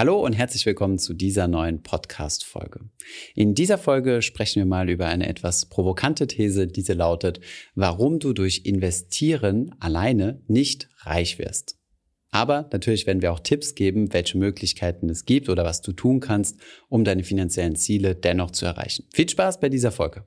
Hallo und herzlich willkommen zu dieser neuen Podcast-Folge. In dieser Folge sprechen wir mal über eine etwas provokante These, diese lautet, warum du durch Investieren alleine nicht reich wirst. Aber natürlich werden wir auch Tipps geben, welche Möglichkeiten es gibt oder was du tun kannst, um deine finanziellen Ziele dennoch zu erreichen. Viel Spaß bei dieser Folge.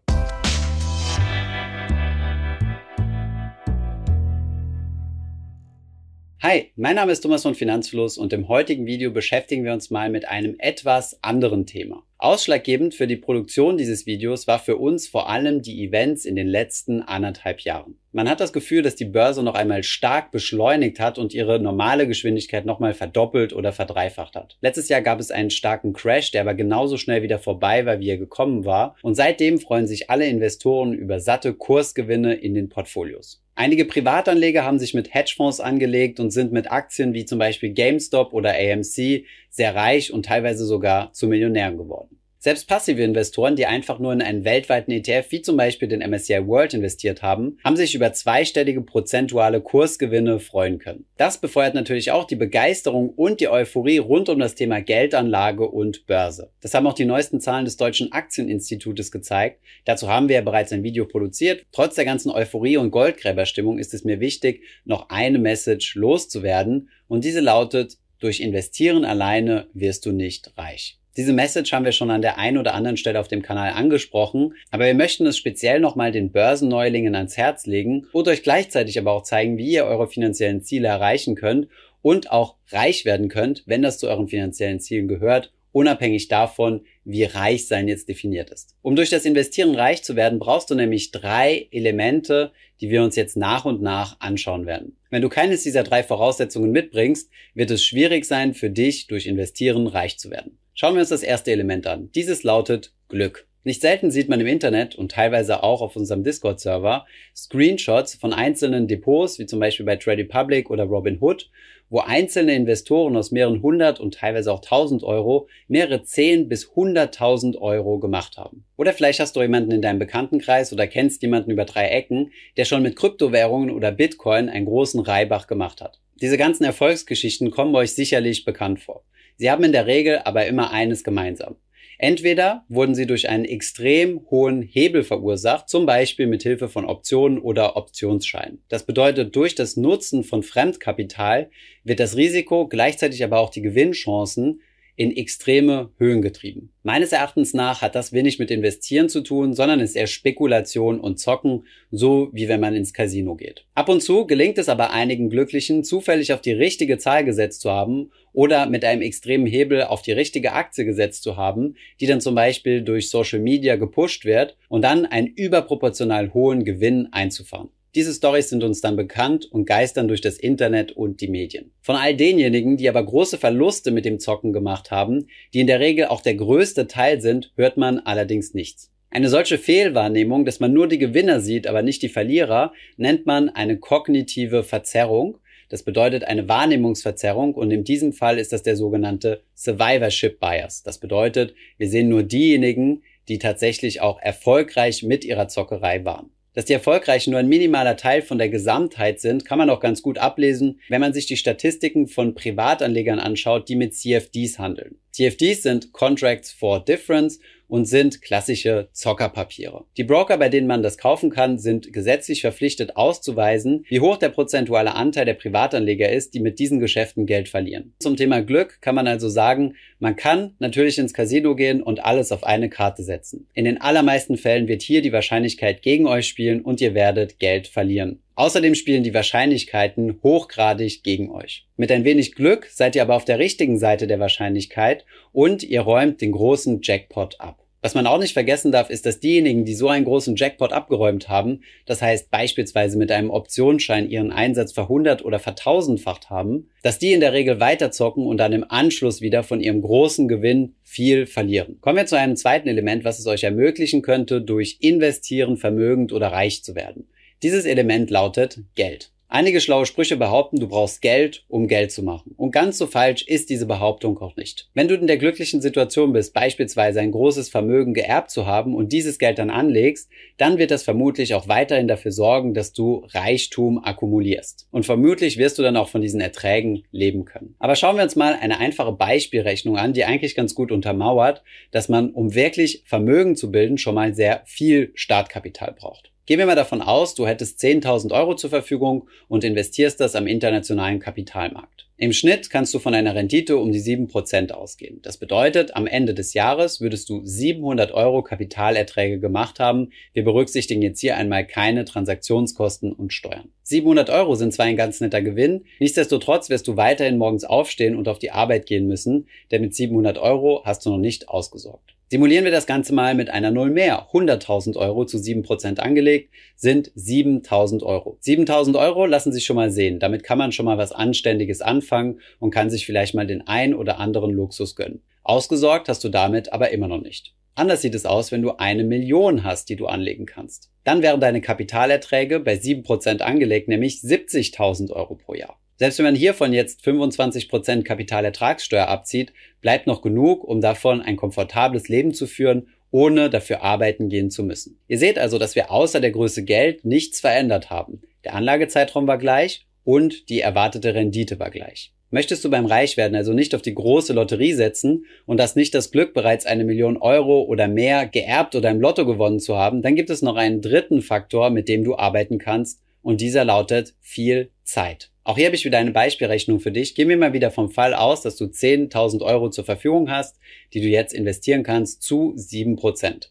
Hi, mein Name ist Thomas von Finanzfluss und im heutigen Video beschäftigen wir uns mal mit einem etwas anderen Thema. Ausschlaggebend für die Produktion dieses Videos war für uns vor allem die Events in den letzten anderthalb Jahren. Man hat das Gefühl, dass die Börse noch einmal stark beschleunigt hat und ihre normale Geschwindigkeit nochmal verdoppelt oder verdreifacht hat. Letztes Jahr gab es einen starken Crash, der aber genauso schnell wieder vorbei war, wie er gekommen war. Und seitdem freuen sich alle Investoren über satte Kursgewinne in den Portfolios. Einige Privatanleger haben sich mit Hedgefonds angelegt und sind mit Aktien wie zum Beispiel GameStop oder AMC sehr reich und teilweise sogar zu Millionären geworden. Selbst passive Investoren, die einfach nur in einen weltweiten ETF wie zum Beispiel den MSCI World investiert haben, haben sich über zweistellige prozentuale Kursgewinne freuen können. Das befeuert natürlich auch die Begeisterung und die Euphorie rund um das Thema Geldanlage und Börse. Das haben auch die neuesten Zahlen des Deutschen Aktieninstitutes gezeigt. Dazu haben wir ja bereits ein Video produziert. Trotz der ganzen Euphorie und Goldgräberstimmung ist es mir wichtig, noch eine Message loszuwerden und diese lautet, durch Investieren alleine wirst du nicht reich. Diese Message haben wir schon an der einen oder anderen Stelle auf dem Kanal angesprochen, aber wir möchten es speziell nochmal den Börsenneulingen ans Herz legen und euch gleichzeitig aber auch zeigen, wie ihr eure finanziellen Ziele erreichen könnt und auch reich werden könnt, wenn das zu euren finanziellen Zielen gehört, unabhängig davon, wie reich sein jetzt definiert ist. Um durch das Investieren reich zu werden, brauchst du nämlich drei Elemente, die wir uns jetzt nach und nach anschauen werden. Wenn du keines dieser drei Voraussetzungen mitbringst, wird es schwierig sein, für dich durch Investieren reich zu werden. Schauen wir uns das erste Element an. Dieses lautet Glück. Nicht selten sieht man im Internet und teilweise auch auf unserem Discord-Server Screenshots von einzelnen Depots, wie zum Beispiel bei Trade Republic oder Robinhood, wo einzelne Investoren aus mehreren hundert und teilweise auch tausend Euro mehrere zehn bis hunderttausend Euro gemacht haben. Oder vielleicht hast du jemanden in deinem Bekanntenkreis oder kennst jemanden über drei Ecken, der schon mit Kryptowährungen oder Bitcoin einen großen Reibach gemacht hat. Diese ganzen Erfolgsgeschichten kommen euch sicherlich bekannt vor. Sie haben in der Regel aber immer eines gemeinsam. Entweder wurden sie durch einen extrem hohen Hebel verursacht, zum Beispiel mit Hilfe von Optionen oder Optionsscheinen. Das bedeutet, durch das Nutzen von Fremdkapital wird das Risiko, gleichzeitig aber auch die Gewinnchancen in extreme Höhen getrieben. Meines Erachtens nach hat das wenig mit Investieren zu tun, sondern ist eher Spekulation und Zocken, so wie wenn man ins Casino geht. Ab und zu gelingt es aber einigen Glücklichen, zufällig auf die richtige Zahl gesetzt zu haben oder mit einem extremen Hebel auf die richtige Aktie gesetzt zu haben, die dann zum Beispiel durch Social Media gepusht wird und dann einen überproportional hohen Gewinn einzufahren. Diese Stories sind uns dann bekannt und geistern durch das Internet und die Medien. Von all denjenigen, die aber große Verluste mit dem Zocken gemacht haben, die in der Regel auch der größte Teil sind, hört man allerdings nichts. Eine solche Fehlwahrnehmung, dass man nur die Gewinner sieht, aber nicht die Verlierer, nennt man eine kognitive Verzerrung. Das bedeutet eine Wahrnehmungsverzerrung und in diesem Fall ist das der sogenannte Survivorship Bias. Das bedeutet, wir sehen nur diejenigen, die tatsächlich auch erfolgreich mit ihrer Zockerei waren. Dass die Erfolgreichen nur ein minimaler Teil von der Gesamtheit sind, kann man auch ganz gut ablesen, wenn man sich die Statistiken von Privatanlegern anschaut, die mit CFDs handeln. CFDs sind Contracts for Difference und sind klassische Zockerpapiere. Die Broker, bei denen man das kaufen kann, sind gesetzlich verpflichtet auszuweisen, wie hoch der prozentuale Anteil der Privatanleger ist, die mit diesen Geschäften Geld verlieren. Zum Thema Glück kann man also sagen, man kann natürlich ins Casino gehen und alles auf eine Karte setzen. In den allermeisten Fällen wird hier die Wahrscheinlichkeit gegen euch spielen und ihr werdet Geld verlieren. Außerdem spielen die Wahrscheinlichkeiten hochgradig gegen euch. Mit ein wenig Glück seid ihr aber auf der richtigen Seite der Wahrscheinlichkeit und ihr räumt den großen Jackpot ab. Was man auch nicht vergessen darf, ist, dass diejenigen, die so einen großen Jackpot abgeräumt haben, das heißt beispielsweise mit einem Optionsschein ihren Einsatz verhundert oder vertausendfacht haben, dass die in der Regel weiterzocken und dann im Anschluss wieder von ihrem großen Gewinn viel verlieren. Kommen wir zu einem zweiten Element, was es euch ermöglichen könnte, durch Investieren vermögend oder reich zu werden. Dieses Element lautet Geld. Einige schlaue Sprüche behaupten, du brauchst Geld, um Geld zu machen. Und ganz so falsch ist diese Behauptung auch nicht. Wenn du in der glücklichen Situation bist, beispielsweise ein großes Vermögen geerbt zu haben und dieses Geld dann anlegst, dann wird das vermutlich auch weiterhin dafür sorgen, dass du Reichtum akkumulierst. Und vermutlich wirst du dann auch von diesen Erträgen leben können. Aber schauen wir uns mal eine einfache Beispielrechnung an, die eigentlich ganz gut untermauert, dass man, um wirklich Vermögen zu bilden, schon mal sehr viel Startkapital braucht. Gehen wir mal davon aus, du hättest 10.000 Euro zur Verfügung und investierst das am internationalen Kapitalmarkt. Im Schnitt kannst du von einer Rendite um die 7% ausgehen. Das bedeutet, am Ende des Jahres würdest du 700 Euro Kapitalerträge gemacht haben. Wir berücksichtigen jetzt hier einmal keine Transaktionskosten und Steuern. 700 Euro sind zwar ein ganz netter Gewinn, nichtsdestotrotz wirst du weiterhin morgens aufstehen und auf die Arbeit gehen müssen, denn mit 700 Euro hast du noch nicht ausgesorgt. Simulieren wir das Ganze mal mit einer Null mehr. 100.000 Euro zu 7% angelegt sind 7.000 Euro. 7.000 Euro lassen sich schon mal sehen. Damit kann man schon mal was Anständiges anfangen und kann sich vielleicht mal den ein oder anderen Luxus gönnen. Ausgesorgt hast du damit aber immer noch nicht. Anders sieht es aus, wenn du eine Million hast, die du anlegen kannst. Dann wären deine Kapitalerträge bei 7% angelegt, nämlich 70.000 Euro pro Jahr. Selbst wenn man hiervon jetzt 25% Kapitalertragssteuer abzieht, bleibt noch genug, um davon ein komfortables Leben zu führen, ohne dafür arbeiten gehen zu müssen. Ihr seht also, dass wir außer der Größe Geld nichts verändert haben. Der Anlagezeitraum war gleich und die erwartete Rendite war gleich. Möchtest du beim Reichwerden also nicht auf die große Lotterie setzen und hast nicht das Glück, bereits eine Million Euro oder mehr geerbt oder im Lotto gewonnen zu haben, dann gibt es noch einen dritten Faktor, mit dem du arbeiten kannst und dieser lautet viel Zeit. Auch hier habe ich wieder eine Beispielrechnung für dich. Gehen wir mal wieder vom Fall aus, dass du 10.000 Euro zur Verfügung hast, die du jetzt investieren kannst zu 7%.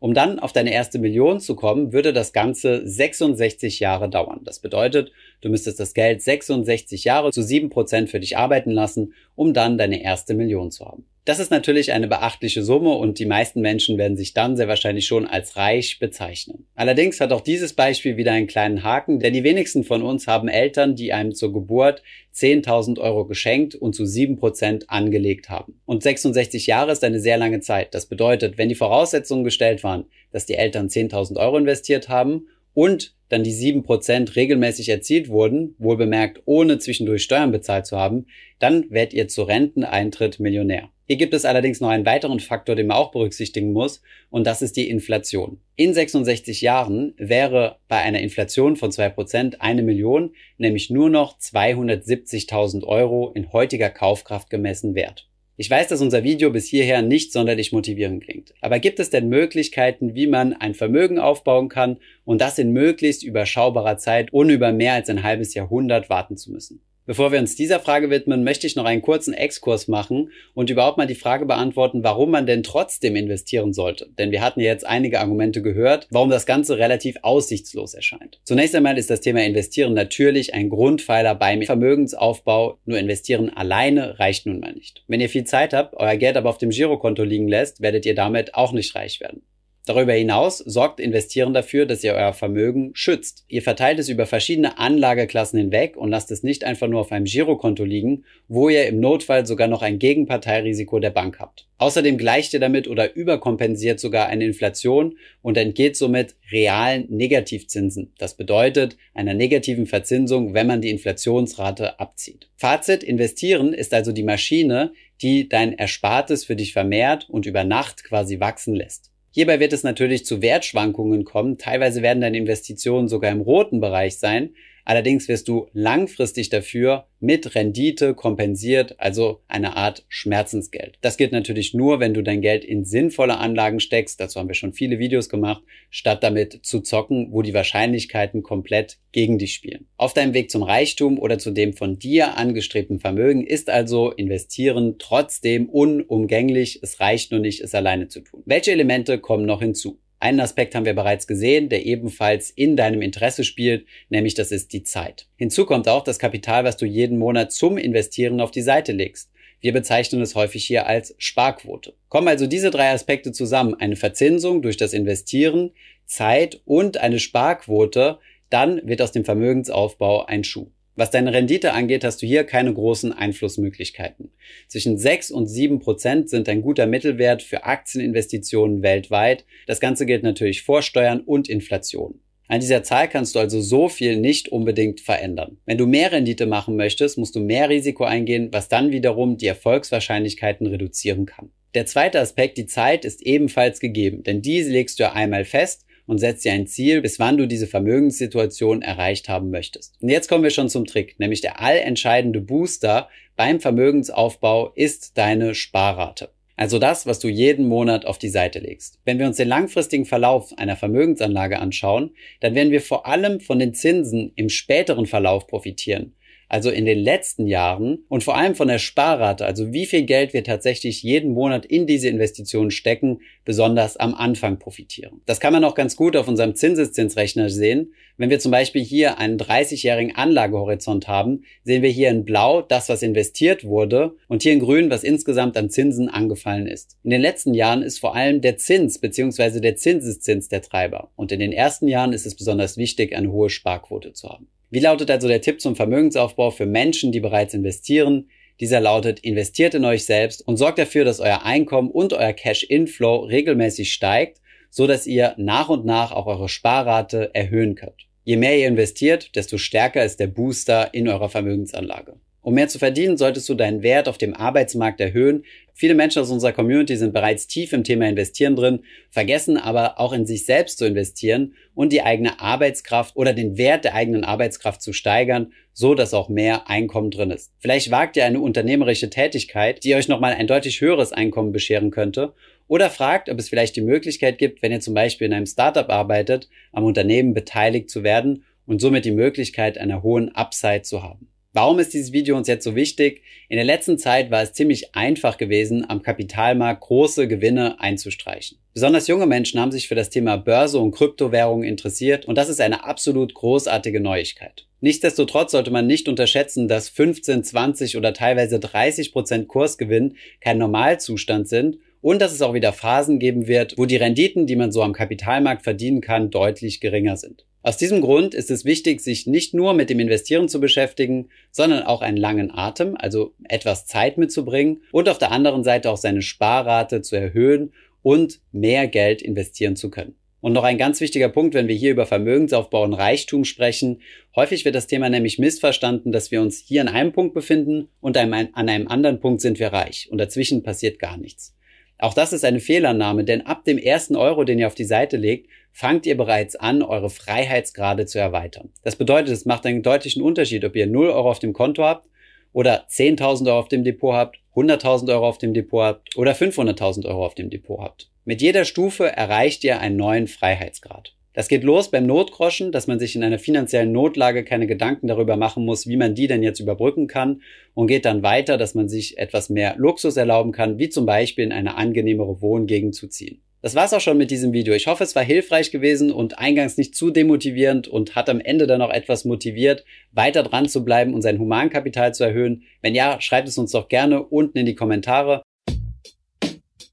Um dann auf deine erste Million zu kommen, würde das Ganze 66 Jahre dauern. Das bedeutet, du müsstest das Geld 66 Jahre zu 7% für dich arbeiten lassen, um dann deine erste Million zu haben. Das ist natürlich eine beachtliche Summe und die meisten Menschen werden sich dann sehr wahrscheinlich schon als reich bezeichnen. Allerdings hat auch dieses Beispiel wieder einen kleinen Haken, denn die wenigsten von uns haben Eltern, die einem zur Geburt 10.000 Euro geschenkt und zu 7% angelegt haben. Und 66 Jahre ist eine sehr lange Zeit. Das bedeutet, wenn die Voraussetzungen gestellt waren, dass die Eltern 10.000 Euro investiert haben und dann die 7% regelmäßig erzielt wurden, wohl bemerkt ohne zwischendurch Steuern bezahlt zu haben, dann werdet ihr zu Renteneintritt Millionär. Hier gibt es allerdings noch einen weiteren Faktor, den man auch berücksichtigen muss, und das ist die Inflation. In 66 Jahren wäre bei einer Inflation von 2% eine Million nämlich nur noch 270.000 Euro in heutiger Kaufkraft gemessen wert. Ich weiß, dass unser Video bis hierher nicht sonderlich motivierend klingt. Aber gibt es denn Möglichkeiten, wie man ein Vermögen aufbauen kann und das in möglichst überschaubarer Zeit, ohne über mehr als ein halbes Jahrhundert warten zu müssen? Bevor wir uns dieser Frage widmen, möchte ich noch einen kurzen Exkurs machen und überhaupt mal die Frage beantworten, warum man denn trotzdem investieren sollte. Denn wir hatten jetzt einige Argumente gehört, warum das Ganze relativ aussichtslos erscheint. Zunächst einmal ist das Thema Investieren natürlich ein Grundpfeiler beim Vermögensaufbau. Nur investieren alleine reicht nun mal nicht. Wenn ihr viel Zeit habt, euer Geld aber auf dem Girokonto liegen lässt, werdet ihr damit auch nicht reich werden. Darüber hinaus sorgt Investieren dafür, dass ihr euer Vermögen schützt. Ihr verteilt es über verschiedene Anlageklassen hinweg und lasst es nicht einfach nur auf einem Girokonto liegen, wo ihr im Notfall sogar noch ein Gegenparteirisiko der Bank habt. Außerdem gleicht ihr damit oder überkompensiert sogar eine Inflation und entgeht somit realen Negativzinsen. Das bedeutet einer negativen Verzinsung, wenn man die Inflationsrate abzieht. Fazit, investieren ist also die Maschine, die dein Erspartes für dich vermehrt und über Nacht quasi wachsen lässt. Hierbei wird es natürlich zu Wertschwankungen kommen. Teilweise werden deine Investitionen sogar im roten Bereich sein. Allerdings wirst du langfristig dafür mit Rendite kompensiert, also eine Art Schmerzensgeld. Das gilt natürlich nur, wenn du dein Geld in sinnvolle Anlagen steckst, dazu haben wir schon viele Videos gemacht, statt damit zu zocken, wo die Wahrscheinlichkeiten komplett gegen dich spielen. Auf deinem Weg zum Reichtum oder zu dem von dir angestrebten Vermögen ist also investieren trotzdem unumgänglich. Es reicht nur nicht, es alleine zu tun. Welche Elemente kommen noch hinzu? Einen Aspekt haben wir bereits gesehen, der ebenfalls in deinem Interesse spielt, nämlich das ist die Zeit. Hinzu kommt auch das Kapital, was du jeden Monat zum Investieren auf die Seite legst. Wir bezeichnen es häufig hier als Sparquote. Kommen also diese drei Aspekte zusammen, eine Verzinsung durch das Investieren, Zeit und eine Sparquote, dann wird aus dem Vermögensaufbau ein Schuh. Was deine Rendite angeht, hast du hier keine großen Einflussmöglichkeiten. Zwischen 6 und 7 Prozent sind ein guter Mittelwert für Aktieninvestitionen weltweit. Das Ganze gilt natürlich vor Steuern und Inflation. An dieser Zahl kannst du also so viel nicht unbedingt verändern. Wenn du mehr Rendite machen möchtest, musst du mehr Risiko eingehen, was dann wiederum die Erfolgswahrscheinlichkeiten reduzieren kann. Der zweite Aspekt, die Zeit, ist ebenfalls gegeben, denn diese legst du ja einmal fest und setzt dir ein Ziel, bis wann du diese Vermögenssituation erreicht haben möchtest. Und jetzt kommen wir schon zum Trick, nämlich der allentscheidende Booster beim Vermögensaufbau ist deine Sparrate. Also das, was du jeden Monat auf die Seite legst. Wenn wir uns den langfristigen Verlauf einer Vermögensanlage anschauen, dann werden wir vor allem von den Zinsen im späteren Verlauf profitieren also in den letzten Jahren und vor allem von der Sparrate, also wie viel Geld wir tatsächlich jeden Monat in diese Investitionen stecken, besonders am Anfang profitieren. Das kann man auch ganz gut auf unserem Zinseszinsrechner sehen. Wenn wir zum Beispiel hier einen 30-jährigen Anlagehorizont haben, sehen wir hier in Blau das, was investiert wurde und hier in Grün, was insgesamt an Zinsen angefallen ist. In den letzten Jahren ist vor allem der Zins bzw. der Zinseszins der Treiber und in den ersten Jahren ist es besonders wichtig, eine hohe Sparquote zu haben. Wie lautet also der Tipp zum Vermögensaufbau für Menschen, die bereits investieren? Dieser lautet, investiert in euch selbst und sorgt dafür, dass euer Einkommen und euer Cash-Inflow regelmäßig steigt, so dass ihr nach und nach auch eure Sparrate erhöhen könnt. Je mehr ihr investiert, desto stärker ist der Booster in eurer Vermögensanlage. Um mehr zu verdienen, solltest du deinen Wert auf dem Arbeitsmarkt erhöhen. Viele Menschen aus unserer Community sind bereits tief im Thema Investieren drin, vergessen aber auch in sich selbst zu investieren und die eigene Arbeitskraft oder den Wert der eigenen Arbeitskraft zu steigern, so dass auch mehr Einkommen drin ist. Vielleicht wagt ihr eine unternehmerische Tätigkeit, die euch nochmal ein deutlich höheres Einkommen bescheren könnte oder fragt, ob es vielleicht die Möglichkeit gibt, wenn ihr zum Beispiel in einem Startup arbeitet, am Unternehmen beteiligt zu werden und somit die Möglichkeit einer hohen Upside zu haben. Warum ist dieses Video uns jetzt so wichtig? In der letzten Zeit war es ziemlich einfach gewesen, am Kapitalmarkt große Gewinne einzustreichen. Besonders junge Menschen haben sich für das Thema Börse und Kryptowährungen interessiert und das ist eine absolut großartige Neuigkeit. Nichtsdestotrotz sollte man nicht unterschätzen, dass 15, 20 oder teilweise 30 Prozent Kursgewinn kein Normalzustand sind und dass es auch wieder Phasen geben wird, wo die Renditen, die man so am Kapitalmarkt verdienen kann, deutlich geringer sind. Aus diesem Grund ist es wichtig, sich nicht nur mit dem Investieren zu beschäftigen, sondern auch einen langen Atem, also etwas Zeit mitzubringen und auf der anderen Seite auch seine Sparrate zu erhöhen und mehr Geld investieren zu können. Und noch ein ganz wichtiger Punkt, wenn wir hier über Vermögensaufbau und Reichtum sprechen. Häufig wird das Thema nämlich missverstanden, dass wir uns hier an einem Punkt befinden und an einem anderen Punkt sind wir reich und dazwischen passiert gar nichts. Auch das ist eine Fehlannahme, denn ab dem ersten Euro, den ihr auf die Seite legt, fangt ihr bereits an, eure Freiheitsgrade zu erweitern. Das bedeutet, es macht einen deutlichen Unterschied, ob ihr 0 Euro auf dem Konto habt oder 10.000 Euro auf dem Depot habt, 100.000 Euro auf dem Depot habt oder 500.000 Euro auf dem Depot habt. Mit jeder Stufe erreicht ihr einen neuen Freiheitsgrad. Das geht los beim Notgroschen, dass man sich in einer finanziellen Notlage keine Gedanken darüber machen muss, wie man die denn jetzt überbrücken kann und geht dann weiter, dass man sich etwas mehr Luxus erlauben kann, wie zum Beispiel in eine angenehmere Wohngegend zu ziehen. Das war's auch schon mit diesem Video. Ich hoffe, es war hilfreich gewesen und eingangs nicht zu demotivierend und hat am Ende dann auch etwas motiviert, weiter dran zu bleiben und sein Humankapital zu erhöhen. Wenn ja, schreibt es uns doch gerne unten in die Kommentare.